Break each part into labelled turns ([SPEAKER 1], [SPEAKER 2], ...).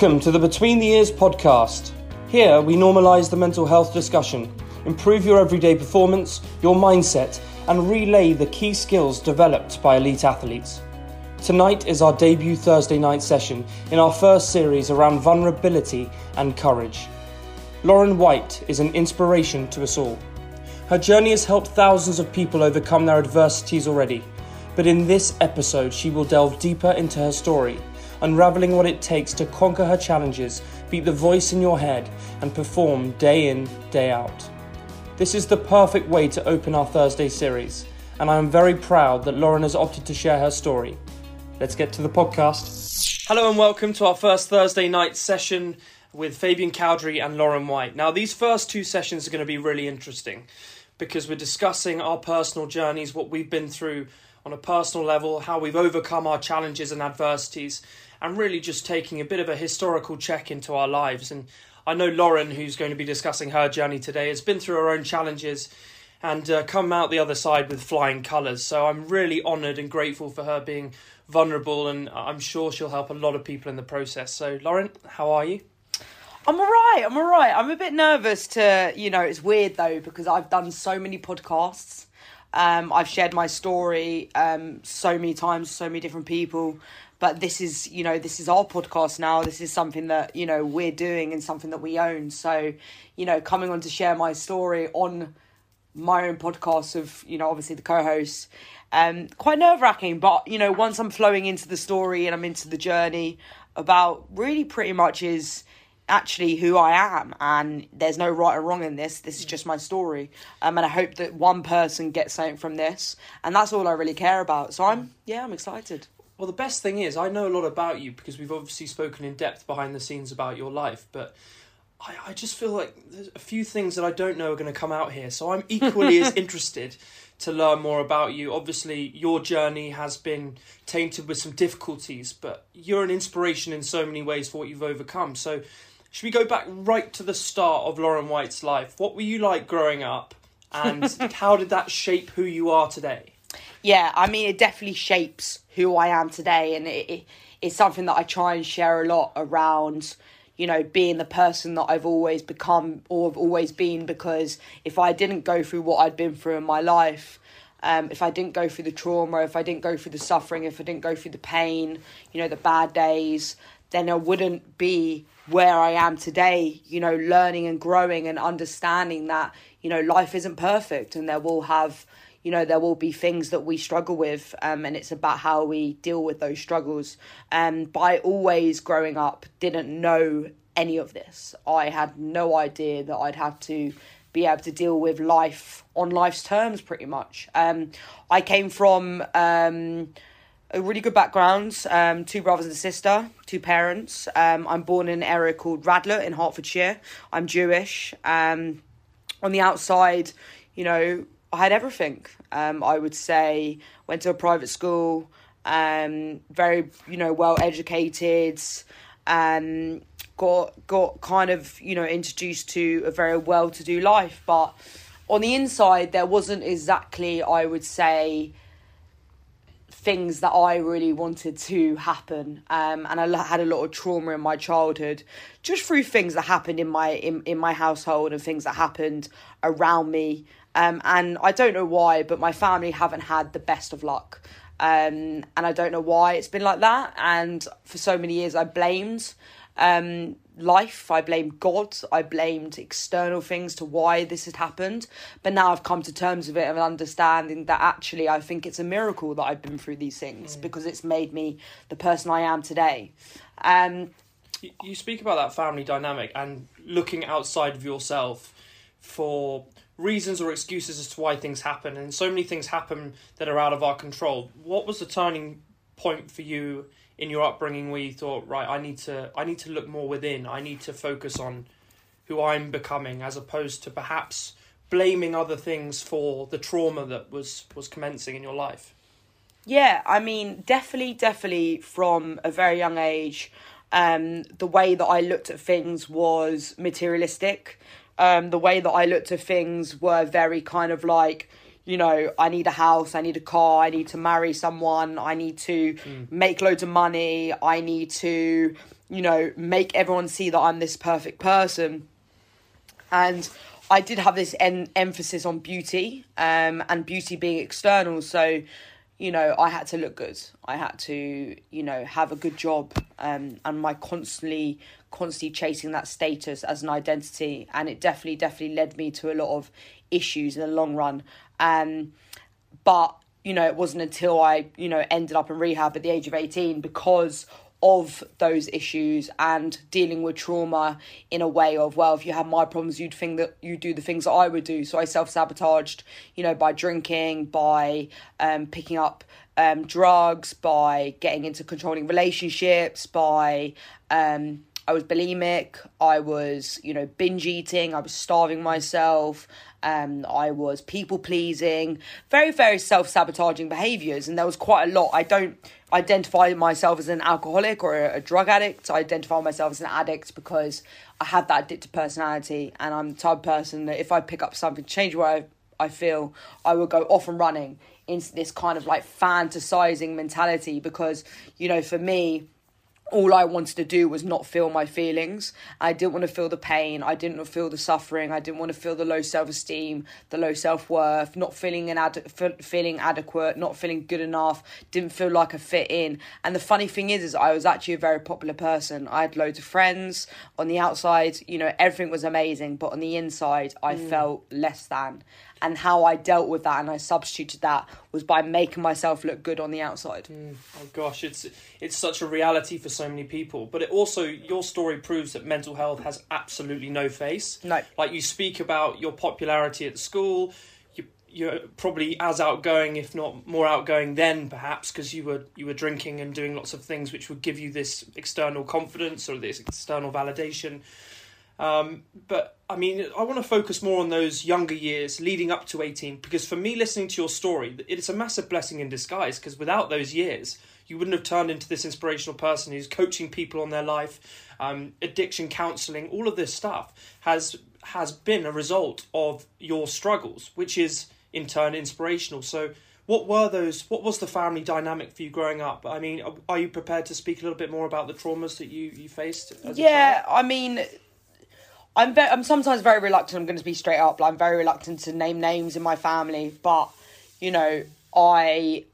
[SPEAKER 1] Welcome to the Between the Ears podcast. Here we normalise the mental health discussion, improve your everyday performance, your mindset, and relay the key skills developed by elite athletes. Tonight is our debut Thursday night session in our first series around vulnerability and courage. Lauren White is an inspiration to us all. Her journey has helped thousands of people overcome their adversities already, but in this episode, she will delve deeper into her story unraveling what it takes to conquer her challenges, beat the voice in your head, and perform day in, day out. This is the perfect way to open our Thursday series, and I am very proud that Lauren has opted to share her story. Let's get to the podcast. Hello, and welcome to our first Thursday night session with Fabian Cowdery and Lauren White. Now, these first two sessions are going to be really interesting because we're discussing our personal journeys, what we've been through on a personal level, how we've overcome our challenges and adversities, and really just taking a bit of a historical check into our lives. And I know Lauren, who's going to be discussing her journey today, has been through her own challenges and uh, come out the other side with flying colours. So I'm really honoured and grateful for her being vulnerable, and I'm sure she'll help a lot of people in the process. So, Lauren, how are you?
[SPEAKER 2] I'm all right. I'm all right. I'm a bit nervous to, you know, it's weird though because I've done so many podcasts. Um, I've shared my story um, so many times, so many different people but this is you know this is our podcast now this is something that you know we're doing and something that we own so you know coming on to share my story on my own podcast of you know obviously the co-host um quite nerve-wracking but you know once i'm flowing into the story and i'm into the journey about really pretty much is actually who I am, and there's no right or wrong in this. This is just my story, um, and I hope that one person gets something from this, and that's all I really care about. So I'm, yeah, I'm excited.
[SPEAKER 1] Well, the best thing is, I know a lot about you because we've obviously spoken in depth behind the scenes about your life, but I, I just feel like there's a few things that I don't know are going to come out here. So I'm equally as interested to learn more about you. Obviously, your journey has been tainted with some difficulties, but you're an inspiration in so many ways for what you've overcome. So, should we go back right to the start of Lauren White's life? What were you like growing up, and how did that shape who you are today?
[SPEAKER 2] Yeah, I mean, it definitely shapes who I am today, and it, it, it's something that I try and share a lot around. You know, being the person that I've always become or have always been, because if I didn't go through what I'd been through in my life, um, if I didn't go through the trauma, if I didn't go through the suffering, if I didn't go through the pain, you know, the bad days, then I wouldn't be where I am today, you know, learning and growing and understanding that, you know, life isn't perfect and there will have, you know there will be things that we struggle with um, and it's about how we deal with those struggles. Um, but i always growing up didn't know any of this. I had no idea that i'd have to be able to deal with life on life's terms pretty much. Um, i came from um, a really good background um, two brothers and a sister two parents. Um, i'm born in an area called radlett in hertfordshire. I'm jewish. Um, on the outside you know I had everything. Um, I would say went to a private school, um, very you know well educated, um, got got kind of you know introduced to a very well to do life, but on the inside there wasn't exactly I would say things that I really wanted to happen. Um, and I had a lot of trauma in my childhood, just through things that happened in my in, in my household and things that happened around me. Um, and I don't know why, but my family haven't had the best of luck. Um, and I don't know why it's been like that. And for so many years, I blamed um, life, I blamed God, I blamed external things to why this had happened. But now I've come to terms with it and understanding that actually I think it's a miracle that I've been through these things mm. because it's made me the person I am today. Um,
[SPEAKER 1] you speak about that family dynamic and looking outside of yourself for reasons or excuses as to why things happen, and so many things happen that are out of our control. What was the turning point for you in your upbringing where you thought, right, I need to, I need to look more within. I need to focus on who I'm becoming, as opposed to perhaps blaming other things for the trauma that was was commencing in your life.
[SPEAKER 2] Yeah, I mean, definitely, definitely from a very young age, um, the way that I looked at things was materialistic um, the way that I looked at things were very kind of like, you know, I need a house, I need a car, I need to marry someone, I need to mm. make loads of money, I need to you know, make everyone see that I'm this perfect person. And I did have this en- emphasis on beauty, um, and beauty being external. So, you know, I had to look good. I had to, you know, have a good job, um, and my constantly, constantly chasing that status as an identity, and it definitely, definitely led me to a lot of issues in the long run. Um, but you know, it wasn't until I, you know, ended up in rehab at the age of eighteen because of those issues and dealing with trauma in a way of well if you had my problems you'd think that you'd do the things that I would do. So I self-sabotaged you know by drinking by um, picking up um, drugs by getting into controlling relationships by um, I was bulimic I was you know binge eating I was starving myself um, I was people pleasing, very, very self sabotaging behaviors. And there was quite a lot. I don't identify myself as an alcoholic or a, a, drug addict. I identify myself as an addict because I have that addictive personality. And I'm the type of person that if I pick up something, change where I, I feel, I will go off and running into this kind of like fantasizing mentality because, you know, for me, all I wanted to do was not feel my feelings. I didn't want to feel the pain. I didn't feel the suffering. I didn't want to feel the low self esteem, the low self worth, not feeling an ad- feeling adequate, not feeling good enough. Didn't feel like I fit in. And the funny thing is, is I was actually a very popular person. I had loads of friends. On the outside, you know, everything was amazing, but on the inside, I mm. felt less than and how I dealt with that and I substituted that was by making myself look good on the outside.
[SPEAKER 1] Mm. Oh gosh, it's it's such a reality for so many people. But it also your story proves that mental health has absolutely no face.
[SPEAKER 2] No,
[SPEAKER 1] like you speak about your popularity at school. You you're probably as outgoing, if not more outgoing, then perhaps because you were you were drinking and doing lots of things which would give you this external confidence or this external validation. Um, but I mean, I want to focus more on those younger years leading up to 18 because for me, listening to your story, it's a massive blessing in disguise because without those years, you wouldn't have turned into this inspirational person who's coaching people on their life, um, addiction counseling, all of this stuff has has been a result of your struggles, which is in turn inspirational. So, what were those? What was the family dynamic for you growing up? I mean, are you prepared to speak a little bit more about the traumas that you you faced?
[SPEAKER 2] yeah, I mean I'm very, I'm sometimes very reluctant. I'm going to be straight up. I'm very reluctant to name names in my family, but you know, I,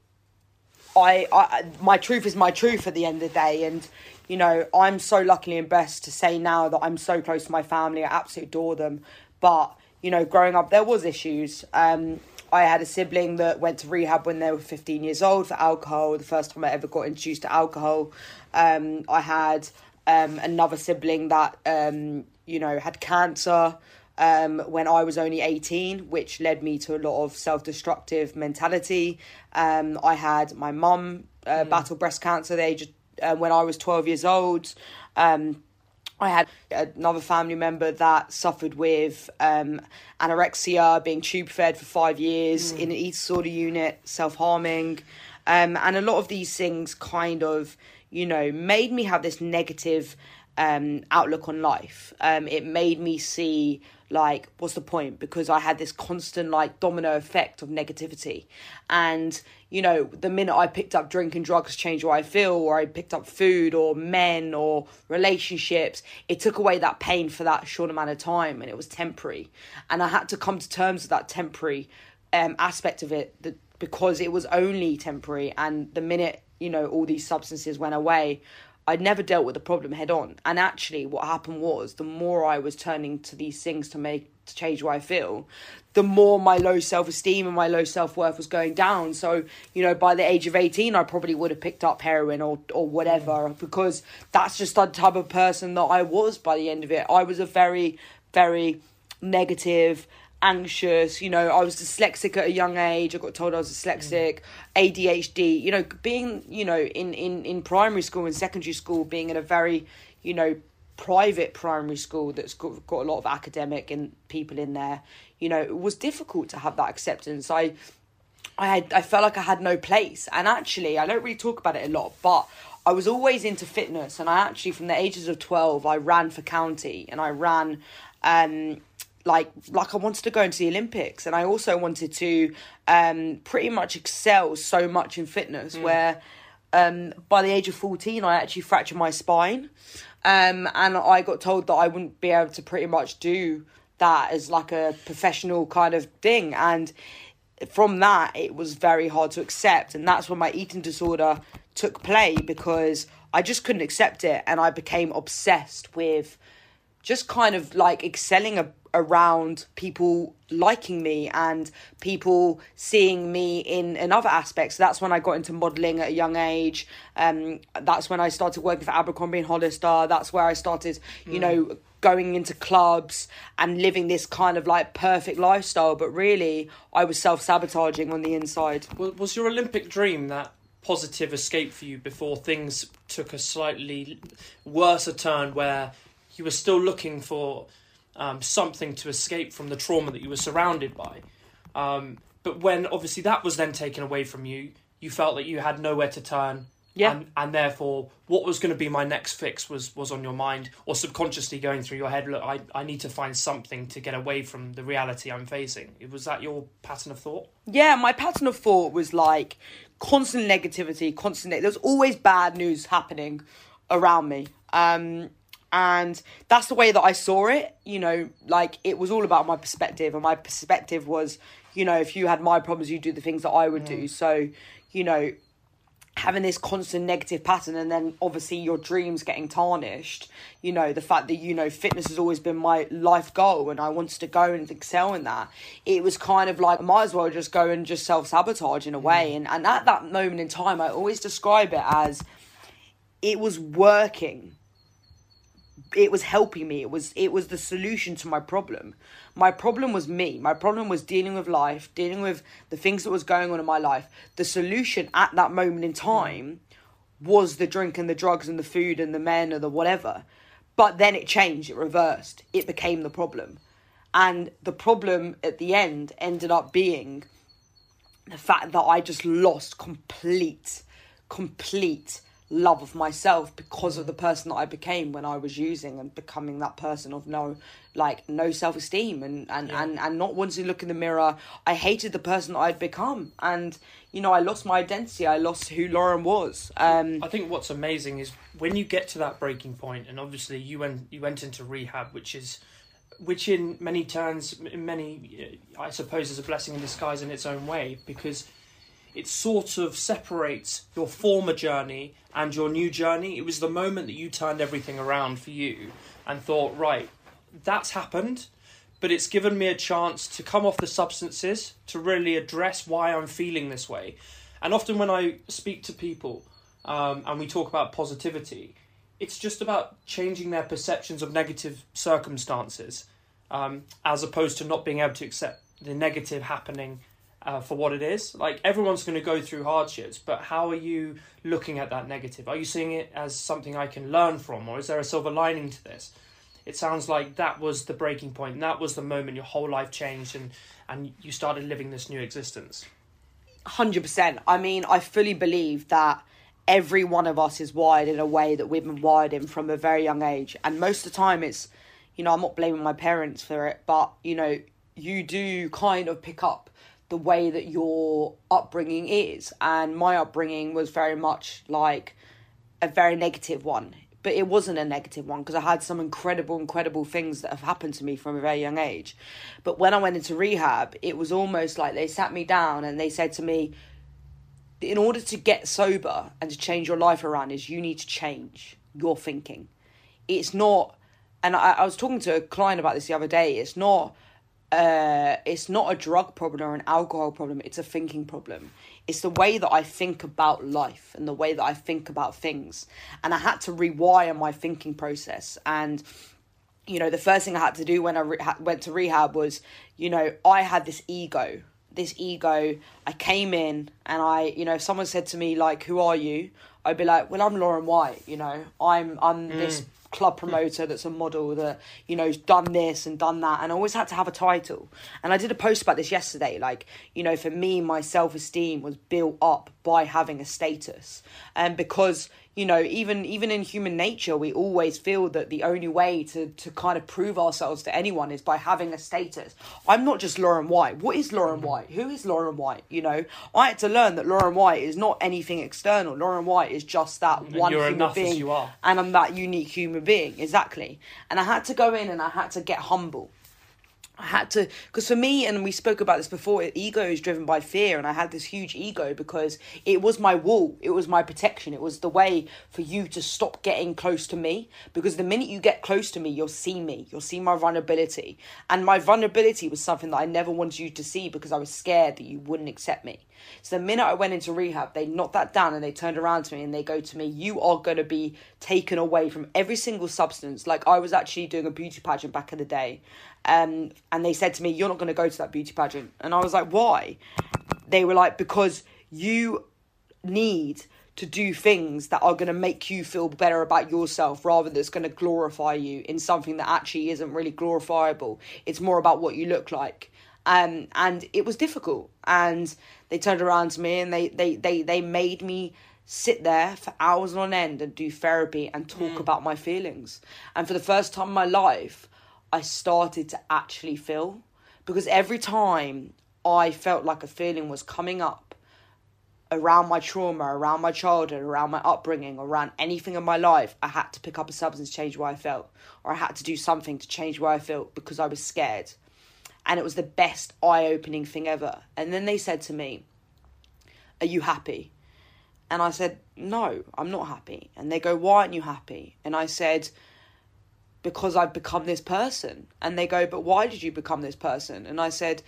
[SPEAKER 2] I, I, my truth is my truth at the end of the day, and you know, I'm so luckily and blessed to say now that I'm so close to my family. I absolutely adore them, but you know, growing up there was issues. Um, I had a sibling that went to rehab when they were 15 years old for alcohol. The first time I ever got introduced to alcohol. Um, I had um, another sibling that um, you know, had cancer um, when I was only 18, which led me to a lot of self destructive mentality. Um, I had my mum uh, mm. battle breast cancer at the age of, uh, when I was 12 years old. Um, I had another family member that suffered with um, anorexia, being tube fed for five years mm. in an eating disorder unit, self harming. Um, and a lot of these things kind of, you know, made me have this negative um, outlook on life. Um, it made me see like what's the point? Because I had this constant like domino effect of negativity, and you know the minute I picked up drinking drugs changed how I feel, or I picked up food or men or relationships, it took away that pain for that short amount of time, and it was temporary, and I had to come to terms with that temporary um, aspect of it that because it was only temporary, and the minute you know all these substances went away I'd never dealt with the problem head on. And actually, what happened was the more I was turning to these things to make to change how I feel, the more my low self esteem and my low self worth was going down. So, you know, by the age of 18, I probably would have picked up heroin or, or whatever because that's just the type of person that I was by the end of it. I was a very, very negative, anxious. You know, I was dyslexic at a young age. I got told I was dyslexic, ADHD. You know, being you know in in in primary school and secondary school, being in a very you know private primary school that's got, got a lot of academic and people in there. You know, it was difficult to have that acceptance. I. I had I felt like I had no place, and actually, I don't really talk about it a lot, but I was always into fitness, and I actually, from the ages of twelve, I ran for county, and I ran um, like like I wanted to go into the Olympics and I also wanted to um pretty much excel so much in fitness mm. where um, by the age of 14, I actually fractured my spine. Um, and I got told that I wouldn't be able to pretty much do that as like a professional kind of thing. And from that, it was very hard to accept. And that's when my eating disorder took play because I just couldn't accept it. And I became obsessed with just kind of like excelling a, around people liking me and people seeing me in in other aspects. That's when I got into modelling at a young age. Um, that's when I started working for Abercrombie and Hollister. That's where I started, you mm. know, going into clubs and living this kind of like perfect lifestyle. But really, I was self sabotaging on the inside.
[SPEAKER 1] Was your Olympic dream that positive escape for you before things took a slightly worse a turn where you were still looking for um, something to escape from the trauma that you were surrounded by. Um, but when obviously that was then taken away from you, you felt that you had nowhere to turn. Yeah. And, and therefore, what was going to be my next fix was was on your mind, or subconsciously going through your head. Look, I, I need to find something to get away from the reality I'm facing. Was that your pattern of thought?
[SPEAKER 2] Yeah, my pattern of thought was like constant negativity, constant. There was always bad news happening around me. Um, and that's the way that I saw it. You know, like it was all about my perspective, and my perspective was, you know, if you had my problems, you do the things that I would mm. do. So, you know, having this constant negative pattern and then obviously your dreams getting tarnished you know the fact that you know fitness has always been my life goal and i wanted to go and excel in that it was kind of like i might as well just go and just self-sabotage in a way mm. and, and at that moment in time i always describe it as it was working it was helping me. It was it was the solution to my problem. My problem was me. My problem was dealing with life dealing with the things that was going on in my life. The solution at that moment in time was the drink and the drugs and the food and the men or the whatever. But then it changed. It reversed. It became the problem. And the problem at the end ended up being the fact that i just lost complete complete love of myself because of the person that I became when I was using and becoming that person of no like no self esteem and and, yeah. and and not wanting to look in the mirror. I hated the person that I'd become and you know I lost my identity. I lost who Lauren was. Um,
[SPEAKER 1] I think what's amazing is when you get to that breaking point and obviously you went you went into rehab which is which in many turns in many I suppose is a blessing in disguise in its own way because it sort of separates your former journey and your new journey. It was the moment that you turned everything around for you and thought, right, that's happened, but it's given me a chance to come off the substances to really address why I'm feeling this way. And often when I speak to people um, and we talk about positivity, it's just about changing their perceptions of negative circumstances um, as opposed to not being able to accept the negative happening uh, for what it is. Like everyone's going to go through hardships, but how are you looking at that negative? Are you seeing it as something I can learn from, or is there a silver lining to this? It sounds like that was the breaking point, that was the moment your whole life changed, and and you started living this new existence.
[SPEAKER 2] Hundred percent. I mean, I fully believe that every one of us is wired in a way that we've been wired in from a very young age, and most of the time, it's you know I'm not blaming my parents for it, but you know you do kind of pick up the way that your upbringing is. And my upbringing was very much like a very negative one. But it wasn't a negative one because I had some incredible, incredible things that have happened to me from a very young age. But when I went into rehab, it was almost like they sat me down and they said to me, in order to get sober and to change your life around is you need to change your thinking. It's not and I, I was talking to a client about this the other day, it's not uh, it's not a drug problem or an alcohol problem, it's a thinking problem. It's the way that I think about life and the way that I think about things. And I had to rewire my thinking process. And, you know, the first thing I had to do when I re- went to rehab was, you know, I had this ego. This ego, I came in and I, you know, if someone said to me, like, who are you? I'd be like, well, I'm Lauren White, you know, I'm, I'm mm. this club promoter that's a model that you know's done this and done that and I always had to have a title. And I did a post about this yesterday like you know for me my self-esteem was built up by having a status. And because you know even even in human nature we always feel that the only way to to kind of prove ourselves to anyone is by having a status. I'm not just lauren white. What is lauren
[SPEAKER 1] Mm-hmm.
[SPEAKER 2] white? Who is lauren white? You know i had to learn that lauren white is not anything external. Lauren white is just that one
[SPEAKER 1] you're
[SPEAKER 2] human being
[SPEAKER 1] you are.
[SPEAKER 2] and i'm that unique human being. Exactly. And i had to go in and i had to get humble I had to, because for me, and we spoke about this before, ego is driven by fear, and I had this huge ego because it was my wall, it was my protection, it was the way for you to stop getting close to me. Because the minute you get close to me, you'll see me, you'll see my vulnerability, and my vulnerability was something that I never wanted you to see because I was scared that you wouldn't accept me. So the minute I went into rehab, they knocked that down and they turned around to me and they go to me, You are going to be taken away from every single substance. Like I was actually doing a beauty pageant back in the day. Um, and they said to me, You're not going to go to that beauty pageant. And I was like, Why? They were like, Because you need to do things that are going to make you feel better about yourself rather than it's going to glorify you in something that actually isn't really glorifiable. It's more about what you look like. Um, and it was difficult. And they turned around to me and they, they, they, they made me sit there for hours on end and do therapy and talk mm. about my feelings. And for the first time in my life, I started to actually feel. Because every time I felt like a feeling was coming up, around my trauma, around my childhood, around my upbringing, around anything in my life, I had to pick up a substance to change where I felt, or I had to do something to change where I felt because I was scared. And it was the best eye opening thing ever. And then they said to me, Are you happy? And I said, No, I'm not happy. And they go, Why aren't you happy? And I said, Because I've become this person. And they go, But why did you become this person? And I said,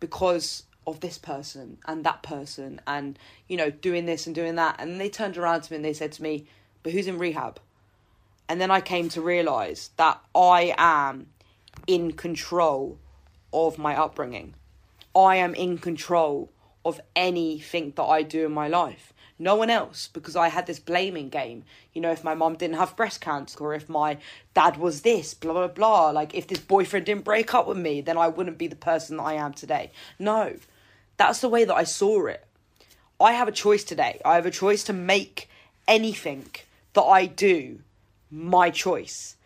[SPEAKER 2] Because of this person and that person and, you know, doing this and doing that. And they turned around to me and they said to me, But who's in rehab? And then I came to realise that I am in control of my upbringing. I am in control of anything that I do in my life. No one else, because I had this blaming game. You know, if my mom didn't have breast cancer, or if my dad was this, blah, blah, blah. Like, if this boyfriend didn't break up with me, then I wouldn't be the person that I am today. No, that's the way that I saw it. I have a choice today. I have a choice to make anything that I do my choice.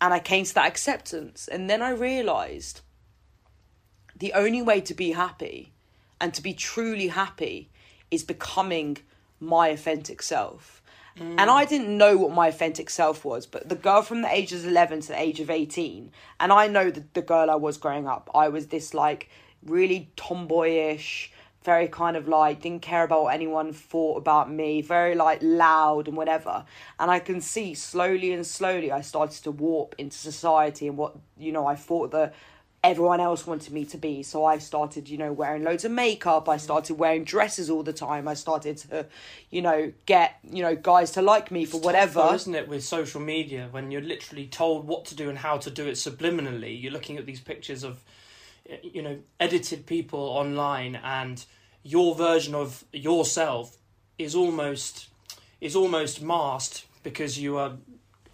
[SPEAKER 2] And I came to that acceptance. And then I realised the only way to be happy and to be truly happy is becoming my authentic self. And I mm. didn't know what my authentic self was, but the girl from the ages of 11 to the age of 18, and I know the, the girl I was growing up, I was this like really tomboyish, very kind of like didn't care about what anyone thought about me, very like loud and whatever. And I can see slowly and slowly I started to warp into society and what, you know, I thought that everyone else wanted me to be. So I started, you know, wearing loads of makeup. I mm. started wearing dresses all the time. I started to, you know, get, you know, guys to like me for whatever.
[SPEAKER 1] Though, isn't it with social media when you're literally told what to do and how to do it subliminally? You're looking at these pictures of, eh, you know, edited people online, and your version of yourself is almost is almost masked because you are,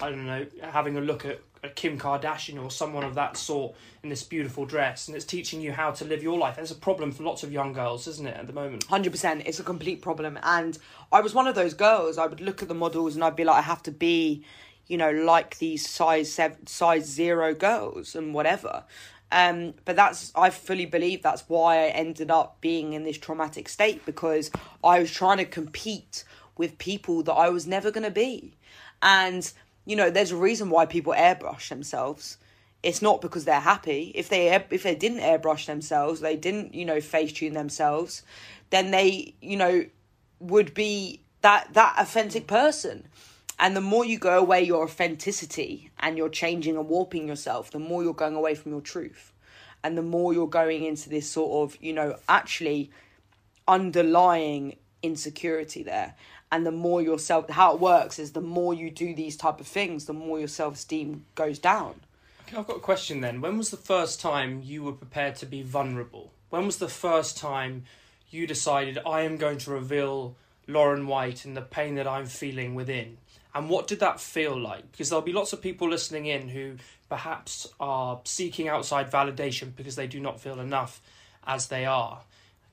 [SPEAKER 1] I don't know, having a look at a Kim Kardashian or someone of that sort in this beautiful dress, and it's teaching you how to live your life. That's a problem for lots of young girls, isn't it, at the moment?
[SPEAKER 2] Hundred percent, it's a complete problem. And I was one of those girls. I would look at the models and I'd be like, I have to be, you know, like these size seven, size zero girls and whatever. Um, but that's I fully believe that's why I ended up being in this traumatic state because I was trying to compete with people that I was never going to be, and you know, there's a reason why people airbrush themselves. It's not because they're happy. If they if they didn't airbrush themselves, they didn't you know face tune themselves, then they you know would be that that authentic person. And the more you go away your authenticity and you're changing and warping yourself, the more you're going away from your truth. And the more you're going into this sort of, you know, actually underlying insecurity there. And the more your self how it works is the more you do these type of things, the more your self esteem goes down.
[SPEAKER 1] Okay, I've got a question then. When was the first time you were prepared to be vulnerable? When was the first time you decided I am going to reveal Lauren White and the pain that I'm feeling within? And what did that feel like? Because there'll be lots of people listening in who perhaps are seeking outside validation because they do not feel enough as they are.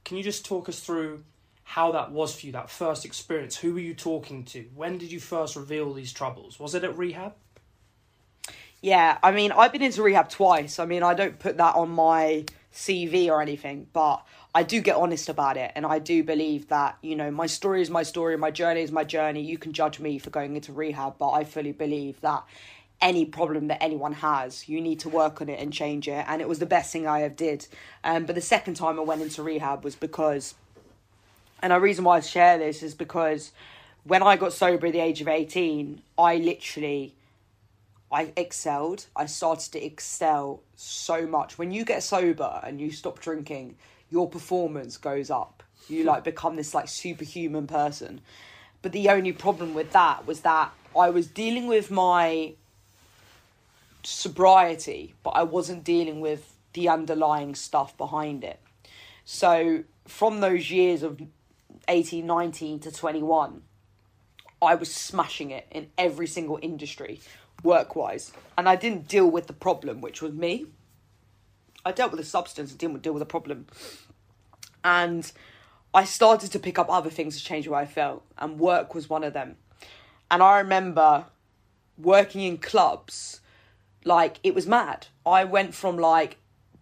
[SPEAKER 1] Can you just talk us through how that was for you, that first experience. Who were you talking to? When did you first reveal these troubles? Was it at rehab?
[SPEAKER 2] Yeah, I mean, I've been into rehab twice. I mean, I don't put that on my CV or anything, but I do get honest about it. And I do believe that, you know, my story is my story, my journey is my journey. You can judge me for going into rehab, but I fully believe that any problem that anyone has, you need to work on it and change it. And it was the best thing I ever did. Um, but the second time I went into rehab was because, and the reason why I share this is because when I got sober at the age of 18, I literally I excelled. I started to excel so much. When you get sober and you stop drinking, your performance goes up. You like become this like superhuman person. But the only problem with that was that I was dealing with my sobriety, but I wasn't dealing with the underlying stuff behind it. So from those years of 18, 19 to 21, I was smashing it in every single industry work wise. And I didn't deal with the problem, which was me. I dealt with the substance, I didn't deal with the problem. And I started to pick up other things to change the I felt, and work was one of them. And I remember working in clubs, like it was mad. I went from like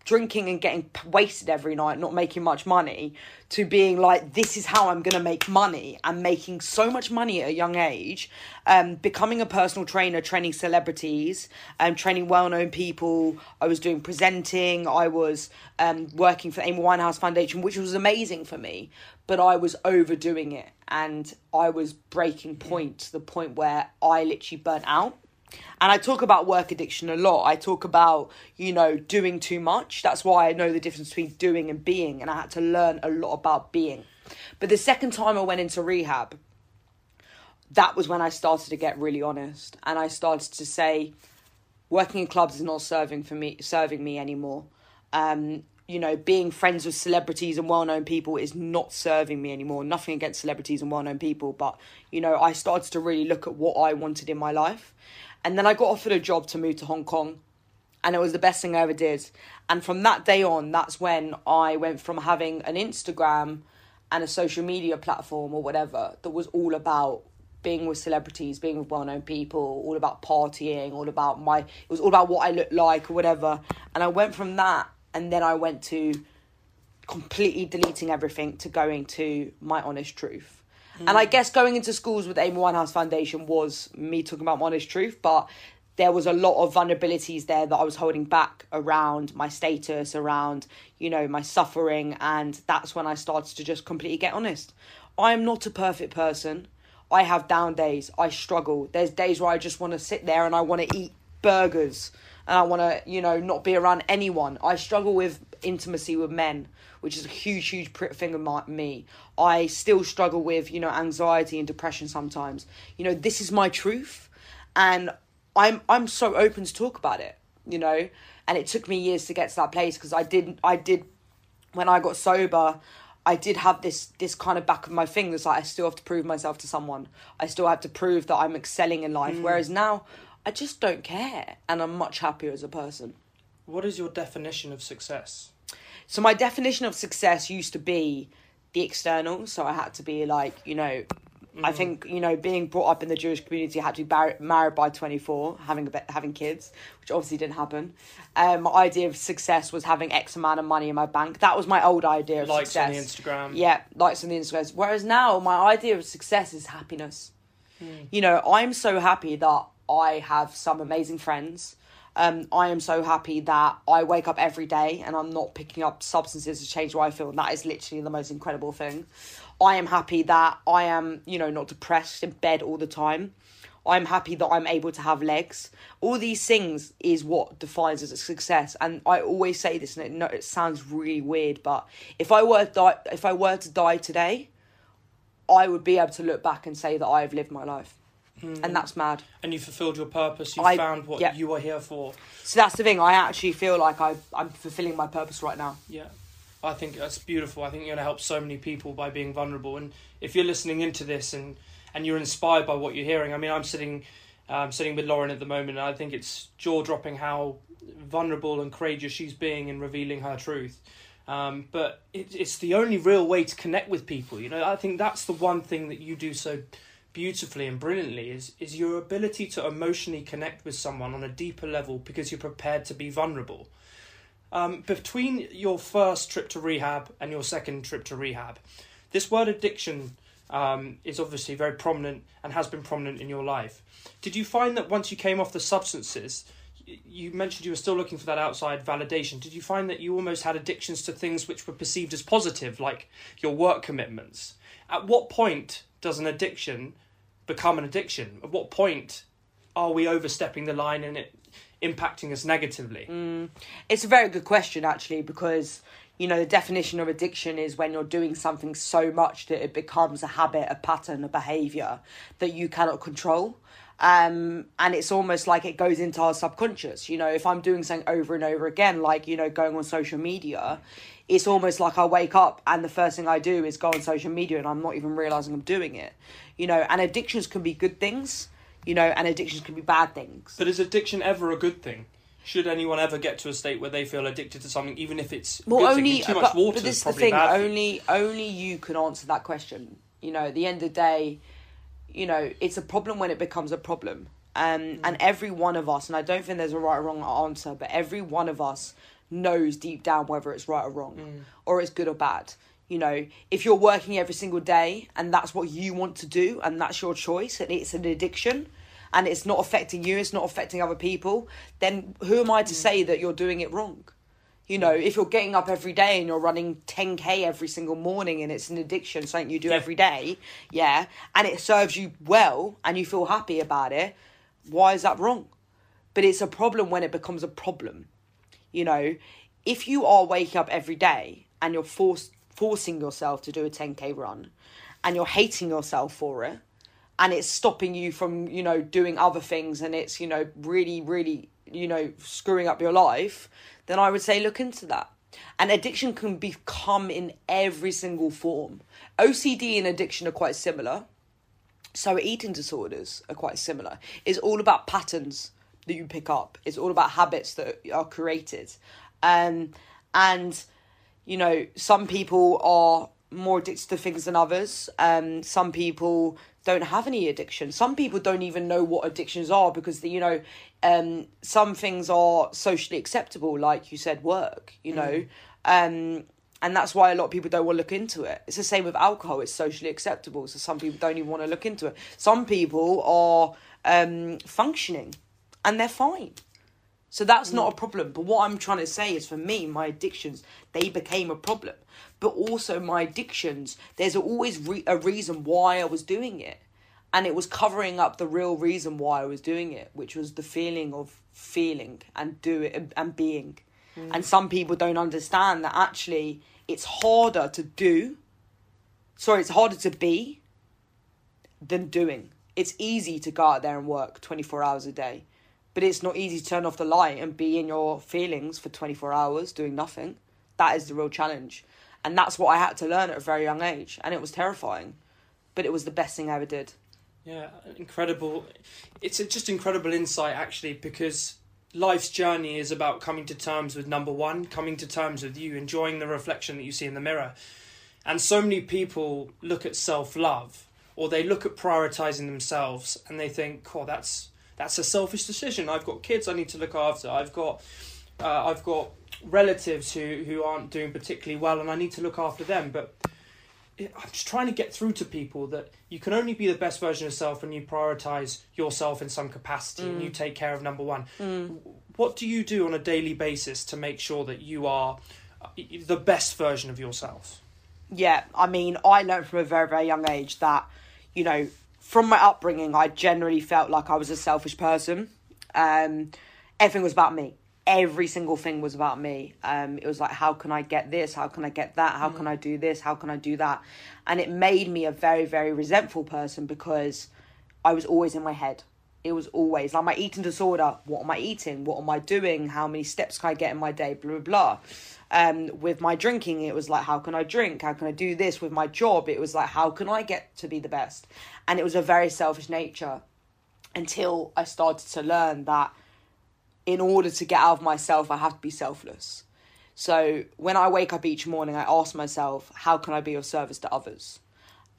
[SPEAKER 2] drinking and getting wasted every night, not making much money, to being like, this is how I'm going to make money and making so much money at a young age, um, becoming a personal trainer, training celebrities, um, training well known people. I was doing presenting, I was um, working for the Amy Winehouse Foundation, which was amazing for me, but I was overdoing it and I was breaking point to the point where I literally burnt out and I talk about work addiction a lot. I talk about, you know, doing too much. That's why I know the difference between doing and being. And I had to learn a lot about being. But the second time I went into rehab, that was when I started to get really honest. And I started to say, working in clubs is not serving for me serving me anymore. Um, you know, being friends with celebrities and well known people is not serving me anymore. Nothing against celebrities and well known people, but you know, I started to really look at what I wanted in my life. And then I got offered a job to move to Hong Kong. And it was the best thing I ever did. And from that day on, that's when I went from having an Instagram and a social media platform or whatever that was all about being with celebrities, being with well known people, all about partying, all about my, it was all about what I looked like or whatever. And I went from that and then I went to completely deleting everything to going to my honest truth. And I guess going into schools with Amy Winehouse Foundation was me talking about honest truth, but there was a lot of vulnerabilities there that I was holding back around my status, around, you know, my suffering. And that's when I started to just completely get honest. I am not a perfect person. I have down days. I struggle. There's days where I just want to sit there and I want to eat burgers and I want to, you know, not be around anyone. I struggle with intimacy with men which is a huge, huge thing of my, me. I still struggle with, you know, anxiety and depression sometimes. You know, this is my truth, and I'm I'm so open to talk about it. You know, and it took me years to get to that place because I didn't. I did when I got sober. I did have this this kind of back of my fingers like I still have to prove myself to someone. I still have to prove that I'm excelling in life. Mm. Whereas now I just don't care and I'm much happier as a person.
[SPEAKER 1] What is your definition of success?
[SPEAKER 2] So my definition of success used to be the external. So I had to be like, you know, mm. I think you know being brought up in the Jewish community, I had to be bar- married by twenty four, having a bit, having kids, which obviously didn't happen. Um, my idea of success was having X amount of money in my bank. That was my old idea of
[SPEAKER 1] likes
[SPEAKER 2] success.
[SPEAKER 1] Likes on the Instagram.
[SPEAKER 2] Yeah, likes on the Instagram. Whereas now my idea of success is happiness. Mm. You know, I'm so happy that I have some amazing friends. Um, I am so happy that I wake up every day and I'm not picking up substances to change way I feel. And that is literally the most incredible thing. I am happy that I am, you know, not depressed in bed all the time. I'm happy that I'm able to have legs. All these things is what defines as a success. And I always say this, and it, it sounds really weird, but if I were die, if I were to die today, I would be able to look back and say that I have lived my life. Mm. And that's mad.
[SPEAKER 1] And you fulfilled your purpose. You found what you are here for.
[SPEAKER 2] So that's the thing. I actually feel like I, I'm fulfilling my purpose right now.
[SPEAKER 1] Yeah. I think that's beautiful. I think you're going to help so many people by being vulnerable. And if you're listening into this and, and you're inspired by what you're hearing, I mean, I'm sitting, um, sitting with Lauren at the moment, and I think it's jaw dropping how vulnerable and courageous she's being in revealing her truth. Um, but it, it's the only real way to connect with people. You know, I think that's the one thing that you do so beautifully and brilliantly is is your ability to emotionally connect with someone on a deeper level because you're prepared to be vulnerable. Um, between your first trip to rehab and your second trip to rehab, this word addiction um, is obviously very prominent and has been prominent in your life. Did you find that once you came off the substances, you mentioned you were still looking for that outside validation. Did you find that you almost had addictions to things which were perceived as positive, like your work commitments? At what point does an addiction become an addiction? At what point are we overstepping the line and it impacting us negatively?
[SPEAKER 2] Mm, it's a very good question, actually, because you know the definition of addiction is when you're doing something so much that it becomes a habit, a pattern, a behavior that you cannot control. Um, and it's almost like it goes into our subconscious. You know, if I'm doing something over and over again, like, you know, going on social media, it's almost like I wake up and the first thing I do is go on social media and I'm not even realizing I'm doing it. You know, and addictions can be good things, you know, and addictions can be bad things.
[SPEAKER 1] But is addiction ever a good thing? Should anyone ever get to a state where they feel addicted to something, even if it's
[SPEAKER 2] well, only
[SPEAKER 1] too
[SPEAKER 2] but,
[SPEAKER 1] much water
[SPEAKER 2] but this
[SPEAKER 1] is
[SPEAKER 2] the thing.
[SPEAKER 1] bad for you.
[SPEAKER 2] Only only you can answer that question. You know, at the end of the day, you know, it's a problem when it becomes a problem. Um, And every one of us, and I don't think there's a right or wrong answer, but every one of us knows deep down whether it's right or wrong, mm. or it's good or bad. You know, if you're working every single day and that's what you want to do and that's your choice and it's an addiction and it's not affecting you, it's not affecting other people, then who am I to mm. say that you're doing it wrong? You know, if you're getting up every day and you're running 10k every single morning and it's an addiction, something you do
[SPEAKER 1] Yeah.
[SPEAKER 2] every day, yeah, and it serves you well and you feel happy about it, why is that wrong? But it's a problem when it becomes a problem. You know, if you are waking up every day and you're forced forcing yourself to do a 10k run and you're hating yourself for it and it's stopping you from, you know, doing other things and it's, you know, really really, you know, screwing up your life, then I would say look into that. And addiction can become in every single form. OCD and addiction are quite similar so eating disorders are quite similar. It's all about patterns that you pick up. It's all about habits that are created. Um, and you know, some people are more addicted to things than others. Um, some people don't have any addiction. Some people don't even know what addictions are because the, you know, um, some things are socially acceptable, like you said, work. You know, um, and that's why a lot of people don't want to look into it. It's the same with alcohol; it's socially acceptable, so some people don't even want to look into it. Some people are um, functioning, and they're fine. So that's not a hmm. problem. But what I'm trying to say is for me, my addictions, they became a problem. But also my addictions, there's always re- a reason why I was doing it. And it was covering up the real reason why I was doing it, which was the feeling of feeling and do it and being. Hmm. And some people don't understand that actually it's harder to do. Sorry, it's harder to be than doing. It's easy to go out there and work 24 hours a day, but it's not easy to turn off the light and be in your feelings for 24 hours doing nothing. That is the real challenge. And that's what I had to learn at a very young age. And it was terrifying, but it was the best thing I ever did.
[SPEAKER 1] Yeah, incredible. It's just incredible insight actually because life's journey is about coming to terms with number one, coming to terms with you, enjoying the reflection that you see in the mirror. And so many people look at self love or they look at prioritizing themselves and they think, oh, that's that's a selfish decision. I've got kids I need to look after. I've got uh, I've got relatives who, who aren't doing particularly well and I need to look after them. But I'm just trying to get through to people that you can only be the best version of yourself when you prioritize yourself in some capacity and you take care of number one. What do you do on a daily basis to make sure that you are uh, the best version of yourself?
[SPEAKER 2] Yeah, I mean, I learned from a very, very young age that, you know, from my upbringing, I generally felt like I was a selfish person. Um, everything was about me. Every single thing was about me. Um, it was like, how can I get this? How can I get that? How can I do this? How can I do that? And it made me a very, very resentful person because I was always in my head. It was always like my eating disorder. What am I eating? What am I doing? How many steps can I get in my day? Blah blah blah. Um, with my drinking, it was like, how can I drink? How can I do this? With my job, it was like, how can I get to be the best? And it was a very selfish nature until I started to learn that in order to get out of myself, I have to be selfless. So when I wake up each morning, I ask myself, how can I be of service to others?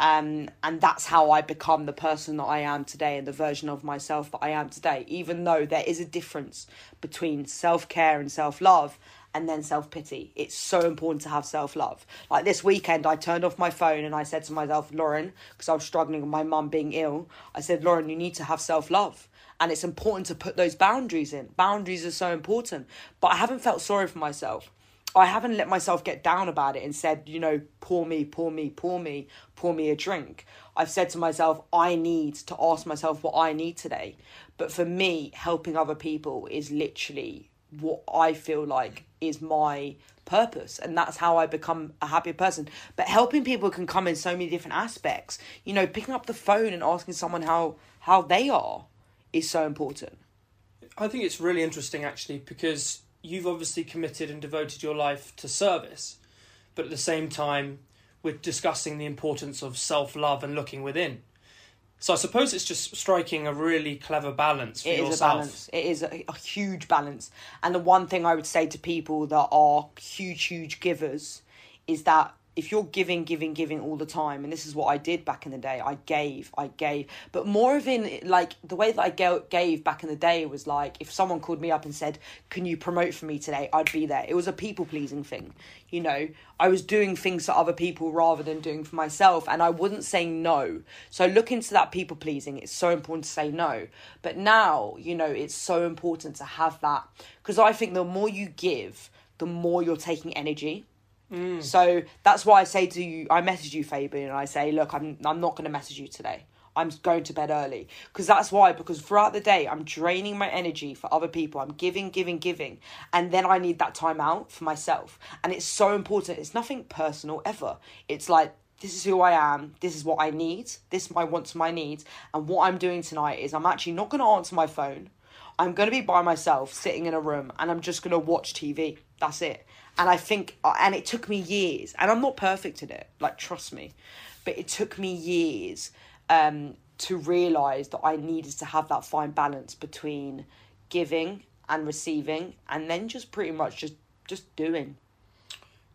[SPEAKER 2] Um, and that's how I become the person that I am today and the version of myself that I am today. Even though there is a difference between self care and self love and then self pity. It's so important to have self love. Like this weekend, I turned off my phone and I said to myself, Lauren, because I was struggling with my mum being ill, I said, Lauren, you need to have self love. And it's important to put those boundaries in. Boundaries are so important. But I haven't felt sorry for myself. I haven't let myself get down about it and said, you know, poor me, poor me, poor me, pour me a drink. I've said to myself, I need to ask myself what I need today. But for me, helping other people is literally what I feel like is my purpose and that's how I become a happier person. But helping people can come in so many different aspects. You know, picking up the phone and asking someone how how they are is so important.
[SPEAKER 1] I think it's really interesting actually because you've obviously committed and devoted your life to service, but at the same time we're discussing the importance of self-love and looking within. So I suppose it's just striking a really clever balance for
[SPEAKER 2] it
[SPEAKER 1] yourself.
[SPEAKER 2] is a balance. It is a, a huge balance. And the one thing I would say to people that are huge, huge givers is that if you're giving, giving, giving all the time, and this is what I did back in the day, I gave, I gave, but more of in like the way that I gave back in the day was like if someone called me up and said, "Can you promote for me today?" I'd be there. It was a people pleasing thing, you know. I was doing things for other people rather than doing for myself, and I wouldn't say no. So look into that people pleasing. It's so important to say no, but now you know it's so important to have that because I think the more you give, the more you're taking energy Mm. So that's why I say to you, I message you, Fabian, and I say, look, I'm I'm not going to message you today. I'm going to bed early because that's why. Because throughout the day, I'm draining my energy for other people. I'm giving, giving, giving, and then I need that time out for myself. And it's so important. It's nothing personal ever. It's like this is who I am. This is what I need. This is my wants, my needs. And what I'm doing tonight is I'm actually not going to answer my phone. I'm going to be by myself, sitting in a room, and I'm just going to watch TV. That's it and I think, uh, and it took me years, and I'm not perfect at it, like, trust me, but it took me years um, to realize that I needed to have that fine balance between giving and receiving, and then just pretty much just just doing.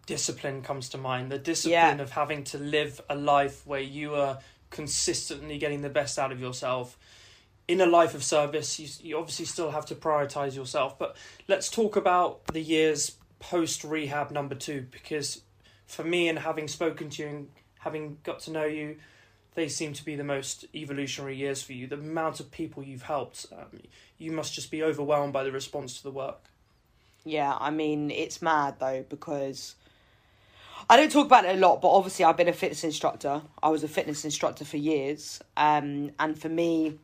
[SPEAKER 1] Discipline comes to mind. The discipline yeah. of having to live a life where you are consistently getting the best out of yourself. In a life of service, you, you obviously still have to prioritize yourself. But let's talk about the years post rehab number two because for me and having spoken to you and having got to know you they seem to be the most evolutionary years for you. The amount of people you've helped um, you must just be overwhelmed by the response to the work.
[SPEAKER 2] Yeah i mean it's mad though because I don't talk about it a lot, but obviously I've been a fitness instructor. I was a fitness instructor for years, um, and for me,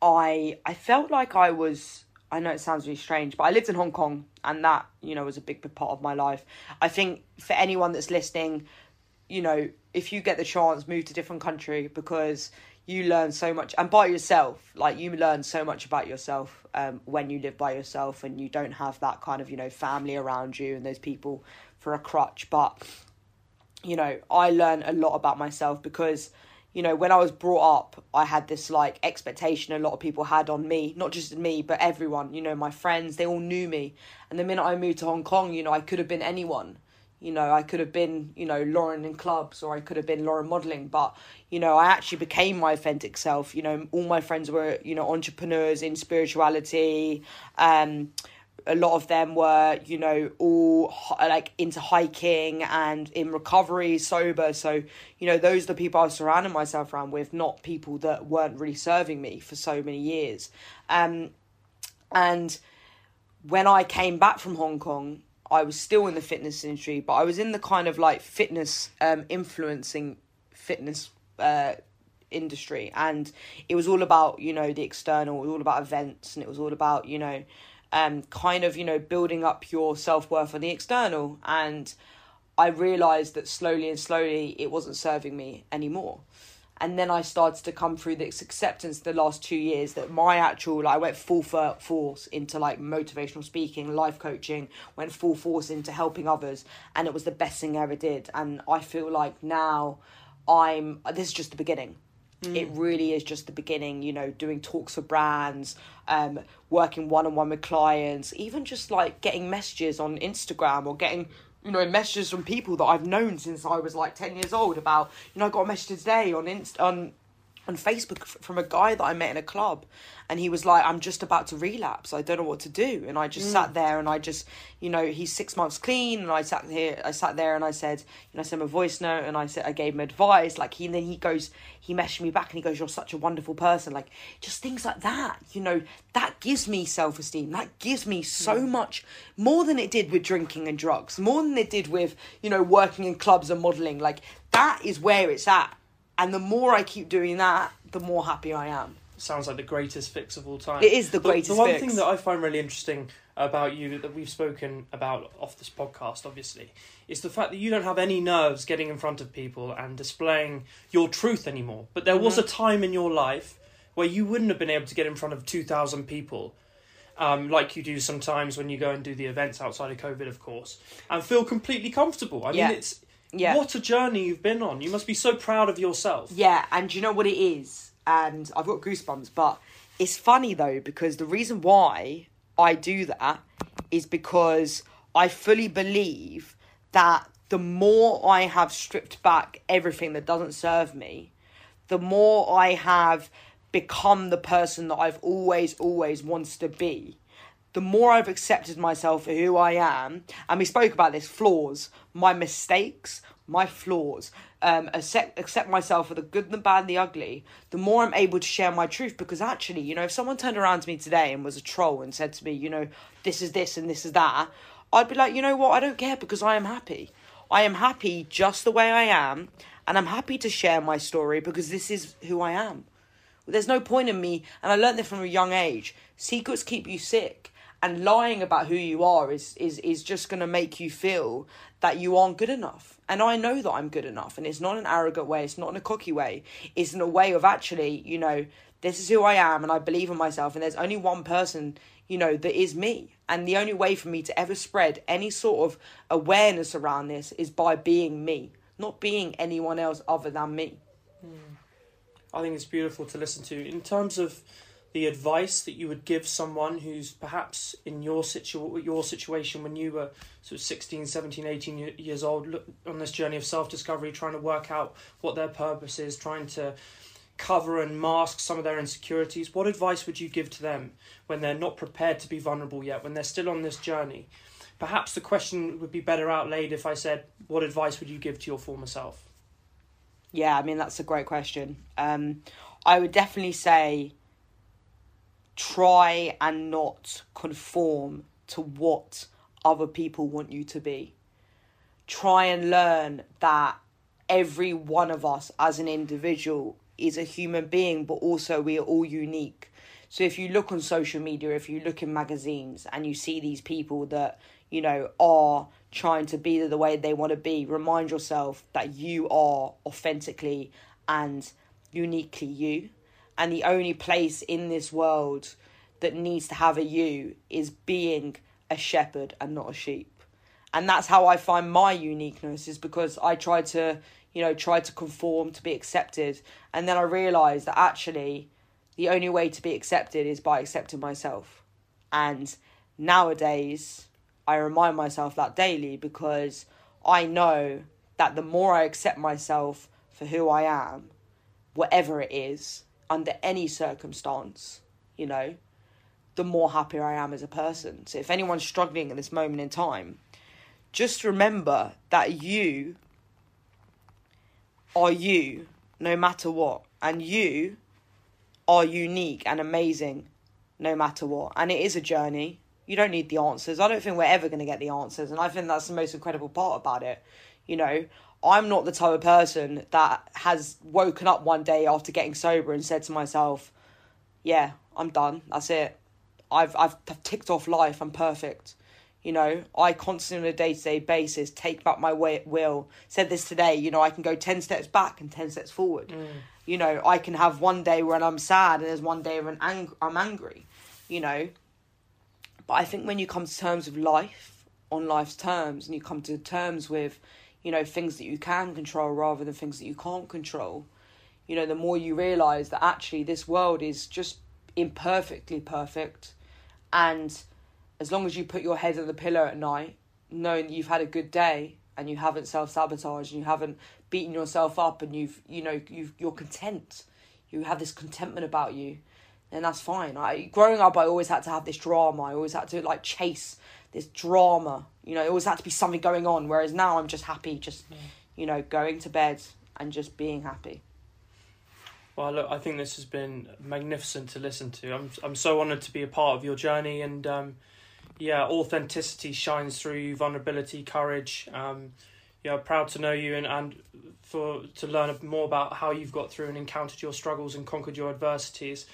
[SPEAKER 2] I I felt like I was I know it sounds really strange, but I lived in Hong Kong and that, you know, was a big, part of my life. I think for anyone that's listening, you know, if you get the chance, move to a different country because you learn so much and by yourself, like you learn so much about yourself um, when you live by yourself and you don't have that kind of, you know, family around you and those people for a crutch. But, you know, I learn a lot about myself because you know, when I was brought up, I had this like expectation a lot of people had on me, not just me, but everyone, you know, my friends, they all knew me. And the minute I moved to Hong Kong, you know, I could have been anyone. You know, I could have been, you know, Lauren in clubs or I could have been Lauren modeling, but, you know, I actually became my authentic self. You know, all my friends were, you know, entrepreneurs in spirituality, um, a lot of them were you know all like into hiking and in recovery sober. So you know those are the people i was surrounding myself around with not people that weren't really serving me for so many years. Um and when i came back from hong kong i was still in the fitness industry but i was in the kind of like fitness um influencing fitness uh industry. And it was all about you know the external it was all about events and it was all about you know um, kind of, you know, building up your self worth on the external. And I realized that slowly and slowly it wasn't serving me anymore. And then I started to come through this acceptance the last two years that my actual, like, I went full force into like motivational speaking, life coaching, went full force into helping others. And it was the best thing I ever did. And I feel like now I'm, this is just the beginning It really is just the beginning, you know, doing talks for brands, um, working one on one with clients, even just like getting messages on Instagram or getting, you know, messages from people that I've known since I was like 10 years old about, you know, I got a message today on Inst- on on Facebook from a guy that I met in a club, and he was like, "I'm just about to relapse. I don't know what to do." And I just sat mm. there, and I just, you know, he's six months clean, and I sat here, I sat there, and I said, you know, I sent him a voice note, and I said, I gave him advice. Like he, and then he goes, he messaged me back, and he goes, "You're such a wonderful person." Like just things like that, you know, that gives me self esteem. That gives me so mm. much more than it did with drinking and drugs, more than it did with, you know, working in clubs and modeling. Like that is where it's at. And the more I keep doing that, the more happy I am.
[SPEAKER 1] Sounds like the greatest fix of all time.
[SPEAKER 2] It is the greatest
[SPEAKER 1] The one
[SPEAKER 2] fix.
[SPEAKER 1] thing that I find really interesting about you that we've spoken about off this podcast, obviously, is the fact that you don't have any nerves getting in front of people and displaying your truth anymore. But there
[SPEAKER 2] Mm-hmm.
[SPEAKER 1] was a time in your life where you wouldn't have been able to get in front of 2,000 people. Um, like you do sometimes when you go and do the events outside of COVID, of course, and feel completely comfortable. I
[SPEAKER 2] Yeah.
[SPEAKER 1] mean, it's
[SPEAKER 2] Yeah.
[SPEAKER 1] what a journey you've been on. You must be so proud of yourself.
[SPEAKER 2] Yeah, and you know what it is? And I've got goosebumps, but it's funny though because the reason why I do that is because I fully believe that the more I have stripped back everything that doesn't serve me, the more I have become the person that I've always, always wanted to be. The more I've accepted myself for who I am, and we spoke about this flaws, my mistakes, my flaws, um, accept, accept myself for the good, the bad, and the ugly, the more I'm able to share my truth. Because actually, you know, if someone turned around to me today and was a troll and said to me, you know, this is this and this is that, I'd be like, you know what, I don't care because I am happy. I am happy just the way I am, and I'm happy to share my story because this is who I am. There's no point in me, and I learned this from a young age. Secrets keep you sick, and lying about who you are is is is just gonna make you feel that you aren't good enough. And I know that I'm good enough, and it's not an arrogant way. It's not in a cocky way. It's in a way of actually, you know, this is who I am, and I believe in myself. And there's only one person, you know, that is me. And the only way for me to ever spread any sort of awareness around this is by being me, not being anyone else other than me. Hmm.
[SPEAKER 1] I think it's beautiful to listen to. In terms of the advice that you would give someone who's perhaps in your situ- your situation when you were sort of 16, 17, 18 years old, look, on this journey of self discovery, trying to work out what their purpose is, trying to cover and mask some of their insecurities, what advice would you give to them when they're not prepared to be vulnerable yet, when they're still on this journey? Perhaps the question would be better outlaid if I said, What advice would you give to your former self?
[SPEAKER 2] Yeah, I mean that's a great question. Um, I would definitely say try and not conform to what other people want you to be. Try and learn that every one of us as an individual is a human being, but also we are all unique. So if you look on social media, if you look in magazines and you see these people that, you know, are trying to be the way they want to be, remind yourself that you are authentically and uniquely you. And the only place in this world that needs to have a you is being a shepherd and not a sheep. And that's how I find my uniqueness is because I try to, you know, try to conform to be accepted. And then I realized that actually the only way to be accepted is by accepting myself. And nowadays, I remind myself that daily because I know that the more I accept myself for who I am, whatever it is, under any circumstance, you know, the more happier I am as a person. So if anyone's struggling at this moment in time, just remember that you are you no matter what. And you are unique and amazing no matter what. And it is a journey. You don't need the answers. I don't think we're ever going to get the answers. And I think that's the most incredible part about it. You know, I'm not the type of person that has woken up one day after getting sober and said to myself, yeah, I'm done. That's it. I've, I've ticked off life. I'm perfect. You know, I constantly on a day to day basis take back my way, at will. Said this today, you know, I can go 10 steps back and 10 steps forward. Mm. You know, I can have one day when I'm sad and there's one day when ang- I'm angry, you know. But I think when you come to terms with life, on life's terms, and you come to terms with, you know, things that you can control rather than things that you can't control, you know, the more you realize that actually this world is just imperfectly perfect. And as long as you put your head on the pillow at night, knowing that you've had a good day and you haven't self sabotaged and you haven't beaten yourself up and you've, you know, you've, you're content, you have this contentment about you, then that's fine. I, growing up, I always had to have this drama. I always had to like chase this drama. You know, it always had to be something going on. Whereas now I'm just happy, just, yeah. you know, going to bed and just being happy.
[SPEAKER 1] Well, look, I think this has been magnificent to listen to. I'm I'm so honoured to be a part of your journey, and um, yeah, authenticity shines through you, vulnerability, courage. Um, yeah, proud to know you, and, and for to learn more about how you've got through and encountered your struggles and conquered your adversities.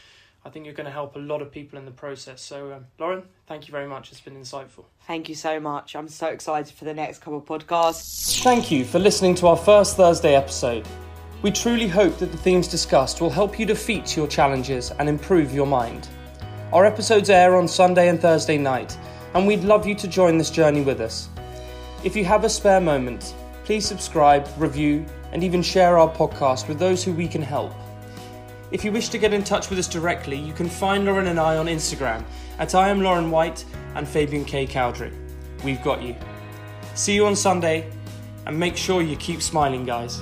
[SPEAKER 1] I think you're going to help a lot of people in the process. So, um, Lauren, thank you very much. It's been insightful.
[SPEAKER 2] Thank you so much. I'm so excited for the next couple of podcasts.
[SPEAKER 1] Thank you for listening to our first Thursday episode. We truly hope that the themes discussed will help you defeat your challenges and improve your mind. Our episodes air on Sunday and Thursday night, and we'd love you to join this journey with us. If you have a spare moment, please subscribe, review, and even share our podcast with those who we can help. If you wish to get in touch with us directly, you can find Lauren and I on Instagram at I am Lauren White and Fabian K. Cowdrey. We've got you. See you on Sunday, and make sure you keep smiling, guys.